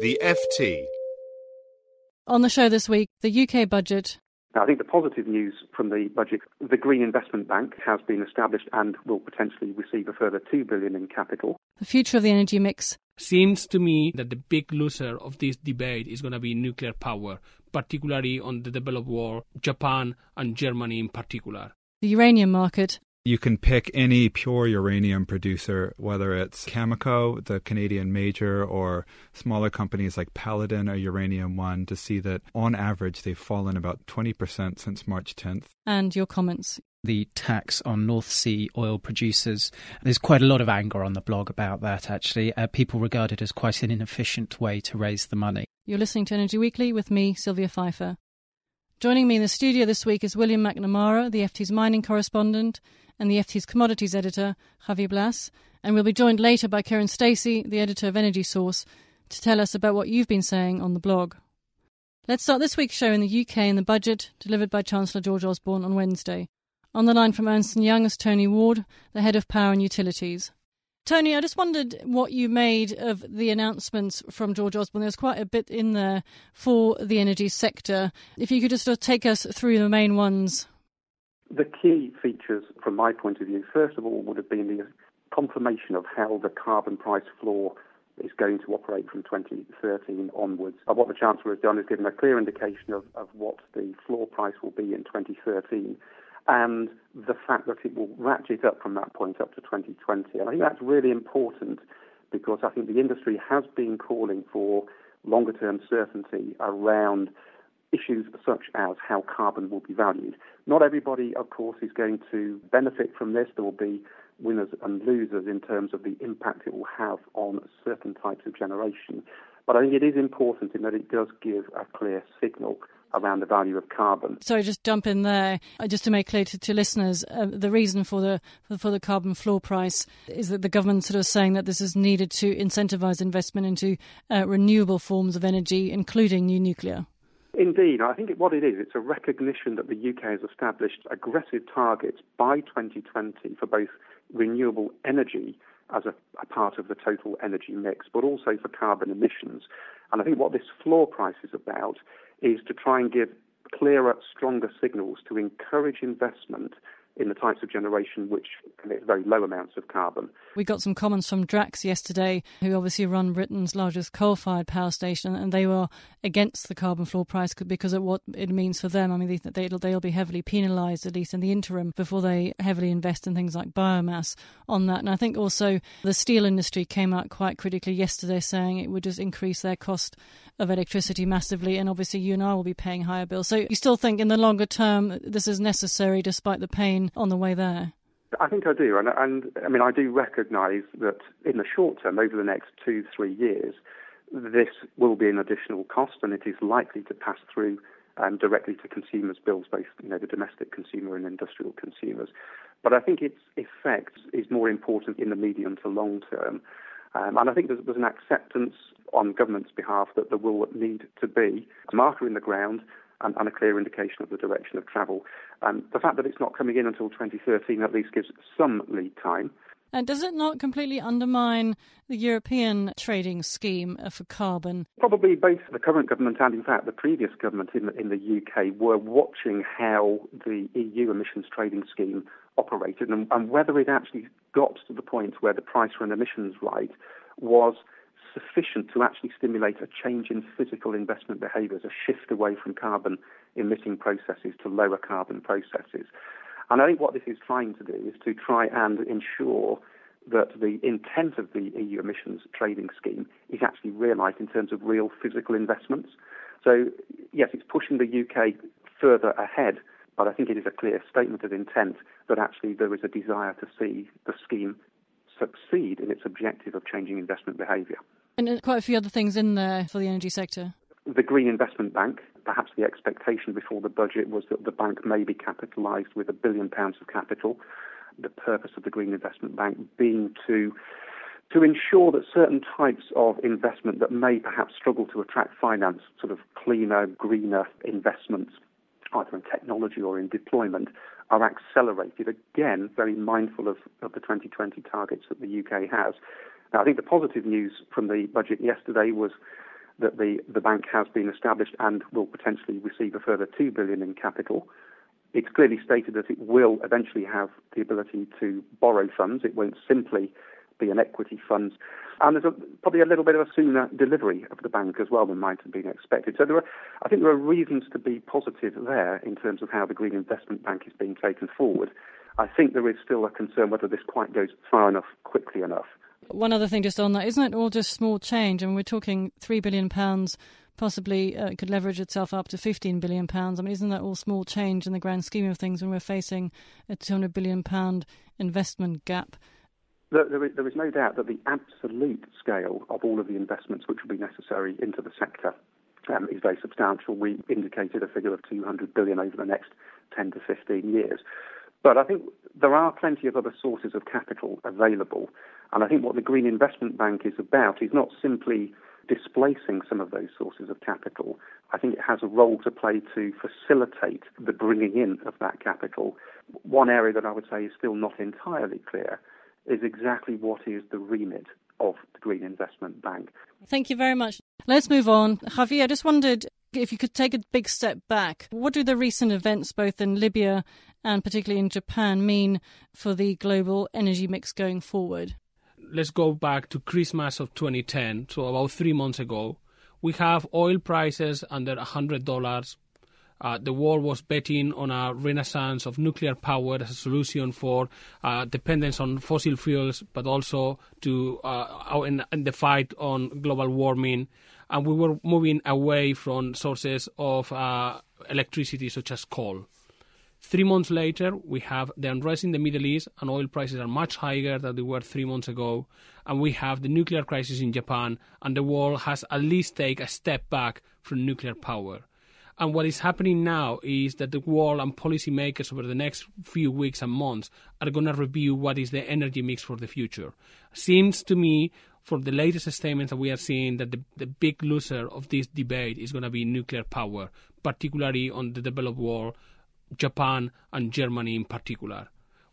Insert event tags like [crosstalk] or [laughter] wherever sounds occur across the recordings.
The FT. On the show this week, the UK budget. Now, I think the positive news from the budget, the Green Investment Bank has been established and will potentially receive a further 2 billion in capital. The future of the energy mix. Seems to me that the big loser of this debate is going to be nuclear power, particularly on the developed world, Japan and Germany in particular. The uranium market. You can pick any pure uranium producer, whether it's Cameco, the Canadian major, or smaller companies like Paladin or Uranium One, to see that on average they've fallen about 20% since March 10th. And your comments. The tax on North Sea oil producers. There's quite a lot of anger on the blog about that, actually. Uh, people regard it as quite an inefficient way to raise the money. You're listening to Energy Weekly with me, Sylvia Pfeifer. Joining me in the studio this week is William MacNamara, the FT's mining correspondent, and the FT's commodities editor, Javier Blas. And we'll be joined later by Kiran Stacey, the editor of Energy Source, to tell us about what you've been saying on the blog. Let's start this week's show in the UK and the budget, delivered by Chancellor George Osborne on Wednesday. On the line from Ernst Young is Tony Ward, the head of power and utilities. Tony, I just wondered what you made of the announcements from George Osborne. There's quite a bit in there for the energy sector. If you could just sort of take us through the main ones. The key features, from my point of view, first of all, would have been the confirmation of how the carbon price floor is going to operate from 2013 onwards. What the Chancellor has done is given a clear indication of, of what the floor price will be in 2013 and the fact that it will ratchet up from that point up to 2020. And I think that's really important because I think the industry has been calling for longer term certainty around issues such as how carbon will be valued. Not everybody, of course, is going to benefit from this. There will be winners and losers in terms of the impact it will have on certain types of generation. But I think it is important in that it does give a clear signal around the value of carbon. Sorry, just jump in there, uh, just to make clear to, to listeners, uh, the reason for the for the carbon floor price is that the government sort of saying that this is needed to incentivise investment into uh, renewable forms of energy, including new nuclear. Indeed, I think what it is, it's a recognition that the UK has established aggressive targets by 2020 for both renewable energy as a, a, part of the total energy mix, but also for carbon emissions. And I think what this floor price is about is to try and give clearer, stronger signals to encourage investment in the types of generation which emit very low amounts of carbon. We got some comments from Drax yesterday, who obviously run Britain's largest coal-fired power station, and they were against the carbon floor price because of what it means for them. I mean, they, will they'll be heavily penalised, at least in the interim, before they heavily invest in things like biomass on that. And I think also the steel industry came out quite critically yesterday, saying it would just increase their cost of electricity massively, and obviously you and I will be paying higher bills. So you still think in the longer term this is necessary despite the pain on the way there? I think I do, and, and I mean I do recognise that in the short term, over the next two three years, this will be an additional cost, and it is likely to pass through um, directly to consumers' bills, both you know the domestic consumer and industrial consumers. But I think its effect is more important in the medium to long term. Um, and I think there's, there's, an acceptance on government's behalf that there will need to be a marker in the ground and, and a clear indication of the direction of travel. Um, the fact that it's not coming in until 2013 at least gives some lead time. And does it not completely undermine the European trading scheme for carbon? Probably both the current government and, in fact, the previous government in, in the UK were watching how the EU emissions trading scheme operated and, and whether it actually got to the point where the price for an emissions right was sufficient to actually stimulate a change in physical investment behaviours, a shift away from carbon emitting processes to lower carbon processes. And I think what this is trying to do is to try and ensure that the intent of the EU emissions trading scheme is actually realised in terms of real physical investments. So, yes, it's pushing the UK further ahead, but I think it is a clear statement of intent that actually there is a desire to see the scheme succeed in its objective of changing investment behaviour. And uh, quite a few other things in there for the energy sector. The Green Investment Bank, perhaps the expectation before the budget was that the bank may be capitalised with a billion pounds of capital. The purpose of the Green Investment Bank being to to ensure that certain types of investment that may perhaps struggle to attract finance, sort of cleaner, greener investments, either in technology or in deployment, are accelerated. Again, very mindful of, of the 2020 targets that the UK has. Now, I think the positive news from the budget yesterday was that the, the bank has been established and will potentially receive a further 2 billion in capital. It's clearly stated that it will eventually have the ability to borrow funds. It won't simply be an equity fund. And there's a, probably a little bit of a sooner delivery of the bank as well than might have been expected. So there are, I think there are reasons to be positive there in terms of how the Green Investment Bank is being taken forward. I think there is still a concern whether this quite goes far enough, quickly enough. One other thing just on that, isn't it all just small change? I mean, we're talking £3 billion possibly uh, could leverage itself up to 15 billion pounds. I mean, isn't that all small change in the grand scheme of things when we're facing a 200 billion pound investment gap? There is, there is no doubt that the absolute scale of all of the investments which will be necessary into the sector um, is very substantial. We indicated a figure of 200 billion over the next 10 to 15 years. But I think there are plenty of other sources of capital available. And I think what the Green Investment Bank is about is not simply displacing some of those sources of capital. I think it has a role to play to facilitate the bringing in of that capital. One area that I would say is still not entirely clear is exactly what is the remit of the Green Investment Bank. Thank you very much. Let's move on. Javier, I just wondered if you could take a big step back. What do the recent events, both in Libya and particularly in Japan, mean for the global energy mix going forward? Let's go back to Christmas of 2010, so about three months ago. We have oil prices under $100 uh, the world was betting on a renaissance of nuclear power as a solution for uh, dependence on fossil fuels, but also to uh, in, in, the fight on global warming. And we were moving away from sources of uh, electricity such as coal. Three months later, we have the unrest in the Middle East, and oil prices are much higher than they were three months ago. And we have the nuclear crisis in Japan, and the world has at least taken a step back from nuclear power. And what is happening now is that the world and policymakers over the next few weeks and months are going to review what is the energy mix for the future. Seems to me, from the latest statements that we are seeing, that the, the big loser of this debate is going to be nuclear power, particularly on the developed world, Japan and Germany in particular.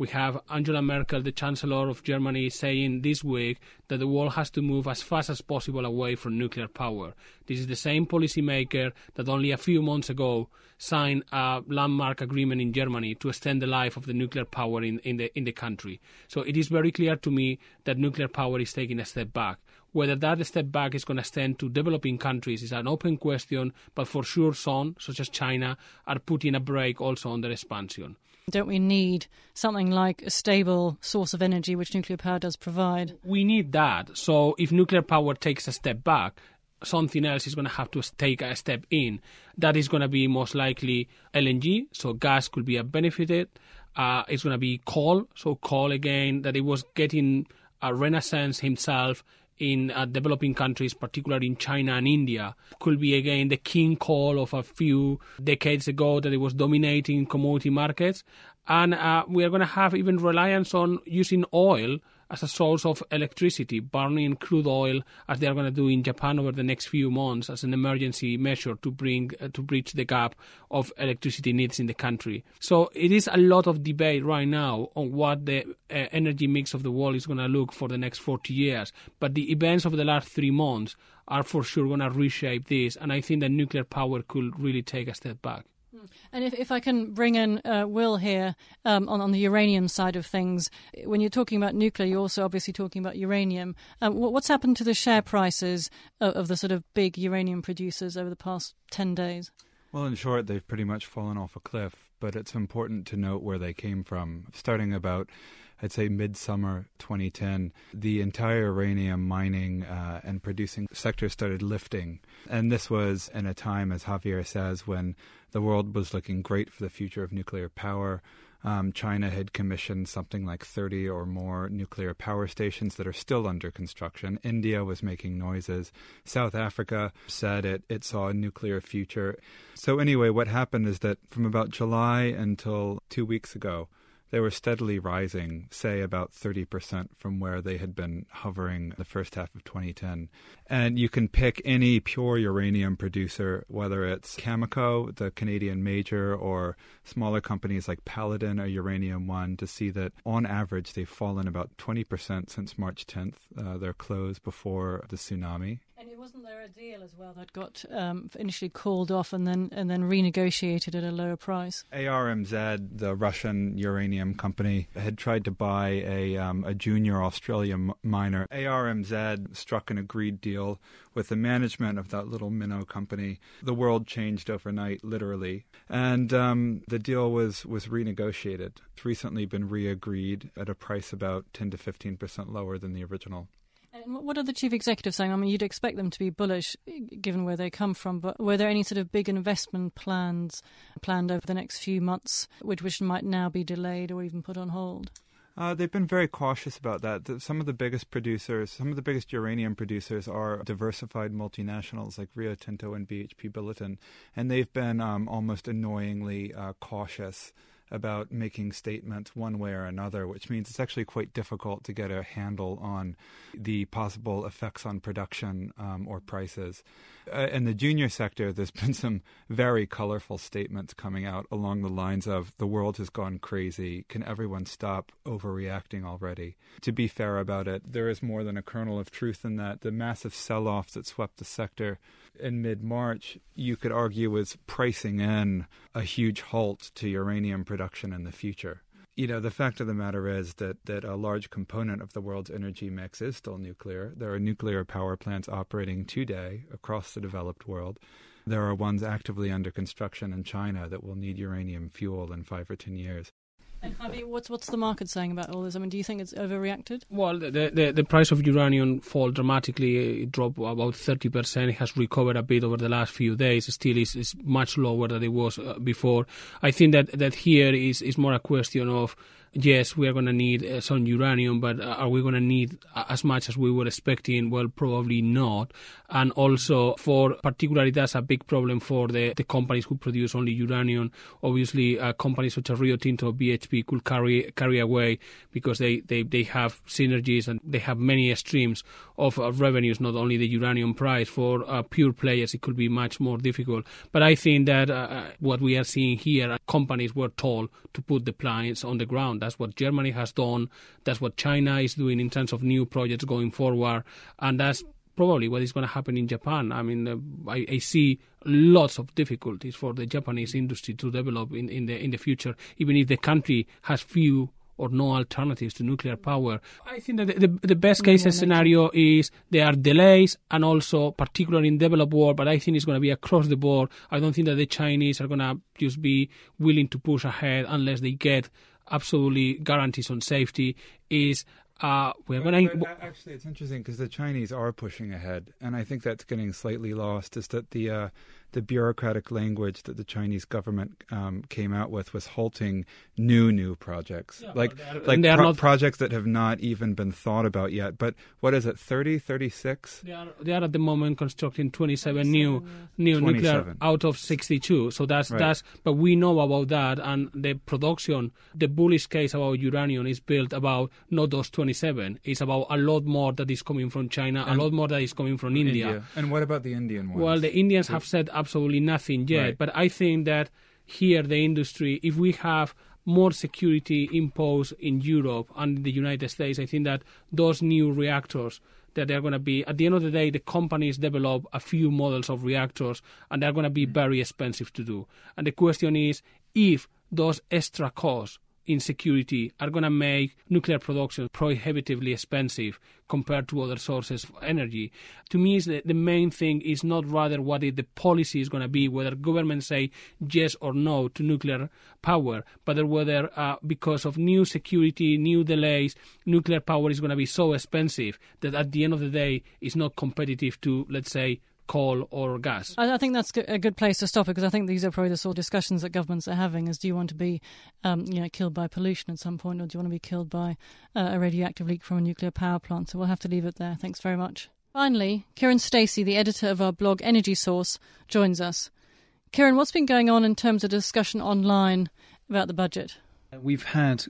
We have Angela Merkel, the Chancellor of Germany, saying this week that the world has to move as fast as possible away from nuclear power. This is the same policymaker that only a few months ago signed a landmark agreement in Germany to extend the life of the nuclear power in, in, the, in the country. So it is very clear to me that nuclear power is taking a step back. Whether that step back is going to extend to developing countries is an open question, but for sure some, such as China, are putting a brake also on their expansion. Don't we need something like a stable source of energy, which nuclear power does provide? We need that. So if nuclear power takes a step back, something else is going to have to take a step in. That is going to be most likely LNG, so gas could be a benefited. Uh, it's going to be coal, so coal again, that it was getting a renaissance himself in uh, developing countries, particularly in China and India, could be again the king coal of a few decades ago that it was dominating commodity markets. And uh, we are going to have even reliance on using oil as a source of electricity, burning crude oil as they are going to do in Japan over the next few months as an emergency measure to bring uh, to bridge the gap of electricity needs in the country. So it is a lot of debate right now on what the uh, energy mix of the world is going to look for the next 40 years. But the events of the last three months are for sure going to reshape this, and I think that nuclear power could really take a step back. And if, if I can bring in uh, Will here um, on, on the uranium side of things, when you're talking about nuclear, you're also obviously talking about uranium. Um, what's happened to the share prices of, of the sort of big uranium producers over the past 10 days? Well, in short, they've pretty much fallen off a cliff, but it's important to note where they came from. Starting about I'd say midsummer 2010, the entire uranium mining uh, and producing sector started lifting. And this was in a time, as Javier says, when the world was looking great for the future of nuclear power. Um, China had commissioned something like 30 or more nuclear power stations that are still under construction. India was making noises. South Africa said it, it saw a nuclear future. So, anyway, what happened is that from about July until two weeks ago, they were steadily rising, say about 30% from where they had been hovering the first half of 2010. And you can pick any pure uranium producer, whether it's Cameco, the Canadian major, or smaller companies like Paladin or Uranium One, to see that on average they've fallen about 20% since March 10th, uh, their close before the tsunami. Wasn't there a deal as well that got um, initially called off and then and then renegotiated at a lower price? ARMZ, the Russian uranium company, had tried to buy a um, a junior Australian miner. ARMZ struck an agreed deal with the management of that little minnow company. The world changed overnight, literally, and um, the deal was was renegotiated. It's recently been reagreed at a price about ten to fifteen percent lower than the original. And what are the chief executives saying? I mean, you'd expect them to be bullish given where they come from, but were there any sort of big investment plans planned over the next few months, which, which might now be delayed or even put on hold? Uh, they've been very cautious about that. Some of the biggest producers, some of the biggest uranium producers are diversified multinationals like Rio Tinto and BHP Billiton, and they've been um, almost annoyingly uh, cautious about making statements one way or another, which means it's actually quite difficult to get a handle on the possible effects on production um, or prices. Uh, in the junior sector, there's [laughs] been some very colorful statements coming out along the lines of the world has gone crazy. Can everyone stop overreacting already? To be fair about it, there is more than a kernel of truth in that. The massive sell off that swept the sector in mid March, you could argue was pricing in a huge halt to uranium production in the future. You know, the fact of the matter is that, that a large component of the world's energy mix is still nuclear. There are nuclear power plants operating today across the developed world. There are ones actively under construction in China that will need uranium fuel in five or ten years. And Javi, what's what's the market saying about all this? I mean, do you think it's overreacted? Well, the the, the price of uranium fall dramatically. It dropped about thirty percent. It has recovered a bit over the last few days. It still is, is much lower than it was uh, before. I think that that here is is more a question of yes, we are going to need uh, some uranium, but uh, are we going to need as much as we were expecting? Well, probably not. And also, for particularly, that's a big problem for the, the companies who produce only uranium. Obviously, uh, companies such as Rio Tinto, or BHP could carry carry away because they, they, they have synergies and they have many streams of uh, revenues, not only the uranium price. For uh, pure players, it could be much more difficult. But I think that uh, what we are seeing here, companies were told to put the plants on the ground that's what Germany has done. That's what China is doing in terms of new projects going forward. And that's probably what is going to happen in Japan. I mean, uh, I, I, see lots of difficulties for the Japanese industry to develop in, in the in the future, even if the country has few or no alternatives to nuclear power. I think that the, the, the best case scenario is there are delays and also particularly in developed world, but I think it's going to be across the board. I don't think that the Chinese are going to just be willing to push ahead unless they get absolutely guarantees on safety is uh, we're going to. Actually, it's interesting because the Chinese are pushing ahead, and I think that's getting slightly lost. Is that the uh, the bureaucratic language that the Chinese government um, came out with was halting new new projects, yeah, like are, like pro- not, projects that have not even been thought about yet. But what is it, 30, 36? They are, they are at the moment constructing 27 new new nuclear out of 62. So that's right. that's. But we know about that, and the production, the bullish case about uranium is built about not those 27. It's about a lot more that is coming from China, and a lot more that is coming from India. India. And what about the Indian ones? Well, the Indians have said absolutely nothing yet. Right. But I think that here, the industry, if we have more security imposed in Europe and the United States, I think that those new reactors that they're going to be at the end of the day the companies develop a few models of reactors and they're going to be mm. very expensive to do and the question is if those extra costs insecurity are going to make nuclear production prohibitively expensive compared to other sources of energy. To me, the, the main thing is not rather what the policy is going to be, whether governments say yes or no to nuclear power, but whether uh, because of new security, new delays, nuclear power is going to be so expensive that at the end of the day, it's not competitive to, let's say, coal or gas. I, think that's a good place to stop it because I think these are probably the sort of discussions that governments are having: is do you want to be, um, you know, killed by pollution at some point, or do you want to be killed by uh, a radioactive leak from a nuclear power plant? So we'll have to leave it there. Thanks very much. Finally, Kiran Stacey, the editor of our blog Energy Source, joins us. Kiran, what's been going on in terms of discussion online about the budget? We've had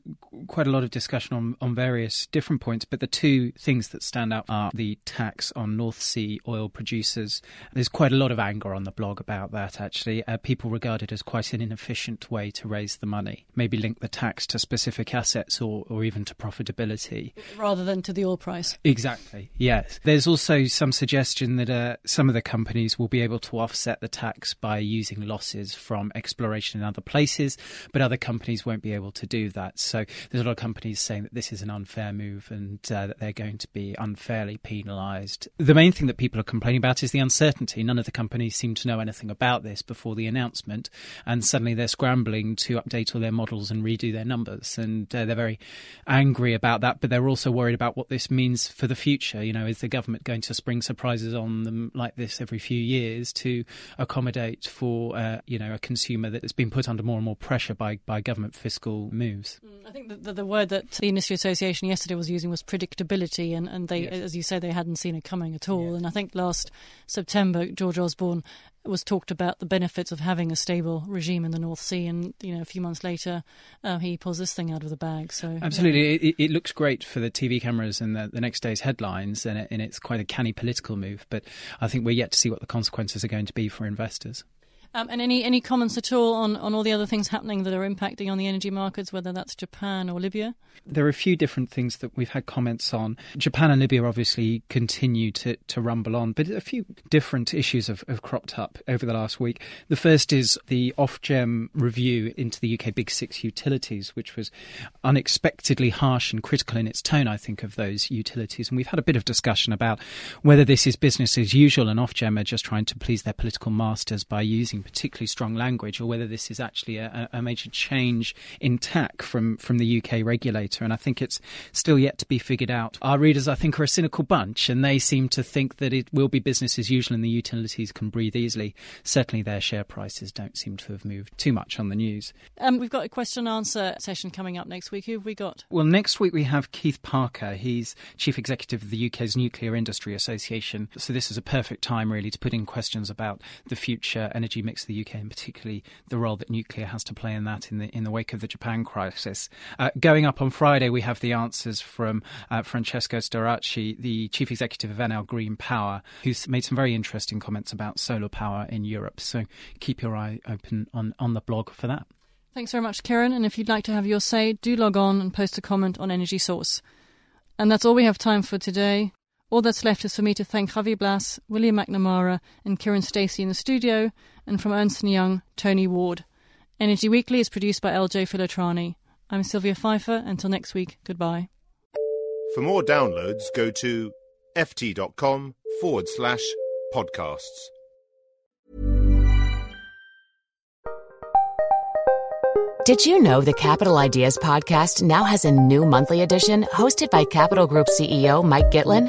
quite a lot of discussion on, on various different points, but the two things that stand out are the tax on North Sea oil producers. There's quite a lot of anger on the blog about that, actually. Uh, people regard it as quite an inefficient way to raise the money. Maybe link the tax to specific assets or, or even to profitability. Rather than to the oil price. Exactly, yes. There's also some suggestion that uh, some of the companies will be able to offset the tax by using losses from exploration in other places, but other companies won't be able able to do that. So there's a lot of companies saying that this is an unfair move and uh, that they're going to be unfairly penalised. The main thing that people are complaining about is the uncertainty. None of the companies seem to know anything about this before the announcement, and suddenly they're scrambling to update all their models and redo their numbers, and uh, they're very angry about that. But they're also worried about what this means for the future. You know, is the government going to spring surprises on them like this every few years to accommodate for uh, you know a consumer that has been put under more and more pressure by by government fiscal moves. Mm, I think the, the, the, word that the industry association yesterday was using was predictability, and, and they, yes. as you say, they hadn't seen it coming at all. Yes. And I think last September, George Osborne was talked about the benefits of having a stable regime in the North Sea, and you know, a few months later, uh, he pulls this thing out of the bag. So absolutely, yeah. it, it, looks great for the TV cameras and the, the next day's headlines, and, it, and it's quite a canny political move. But I think we're yet to see what the consequences are going to be for investors. Um, and any any comments at all on, on all the other things happening that are impacting on the energy markets, whether that's Japan or Libya? There are a few different things that we've had comments on. Japan and Libya obviously continue to, to rumble on, but a few different issues have, have cropped up over the last week. The first is the Ofgem review into the UK Big Six utilities, which was unexpectedly harsh and critical in its tone, I think, of those utilities. And we've had a bit of discussion about whether this is business as usual and Ofgem are just trying to please their political masters by using using particularly strong language, or whether this is actually a, a major change in tack from, from the UK regulator. And I think it's still yet to be figured out. Our readers, I think, are a cynical bunch, and they seem to think that it will be business as usual and the utilities can breathe easily. Certainly, their share prices don't seem to have moved too much on the news. Um, we've got a question and answer session coming up next week. Who have we got? Well, next week we have Keith Parker. He's Chief Executive of the UK's Nuclear Industry Association. So this is a perfect time, really, to put in questions about the future energy mix the UK, and particularly the role that nuclear has to play in that in the in the wake of the Japan crisis. Uh, going up on Friday, we have the answers from uh, Francesco Starace, the chief executive of Enel Green Power, who's made some very interesting comments about solar power in Europe. So keep your eye open on on the blog for that. Thanks very much, Kiran. And if you'd like to have your say, do log on and post a comment on Energy Source. And that's all we have time for today. All that's left is for me to thank Javi Blas, William MacNamara, and Kiran Stacey in the studio, and from Ernst & Young, Tony Ward. Energy Weekly is produced by LJ Filotrani. I'm Sylvia Pfeifer. Until next week, goodbye. For more downloads, go to ft.com forward slash podcasts. Did you know the Capital Ideas podcast now has a new monthly edition hosted by Capital Group CEO Mike Gitlin?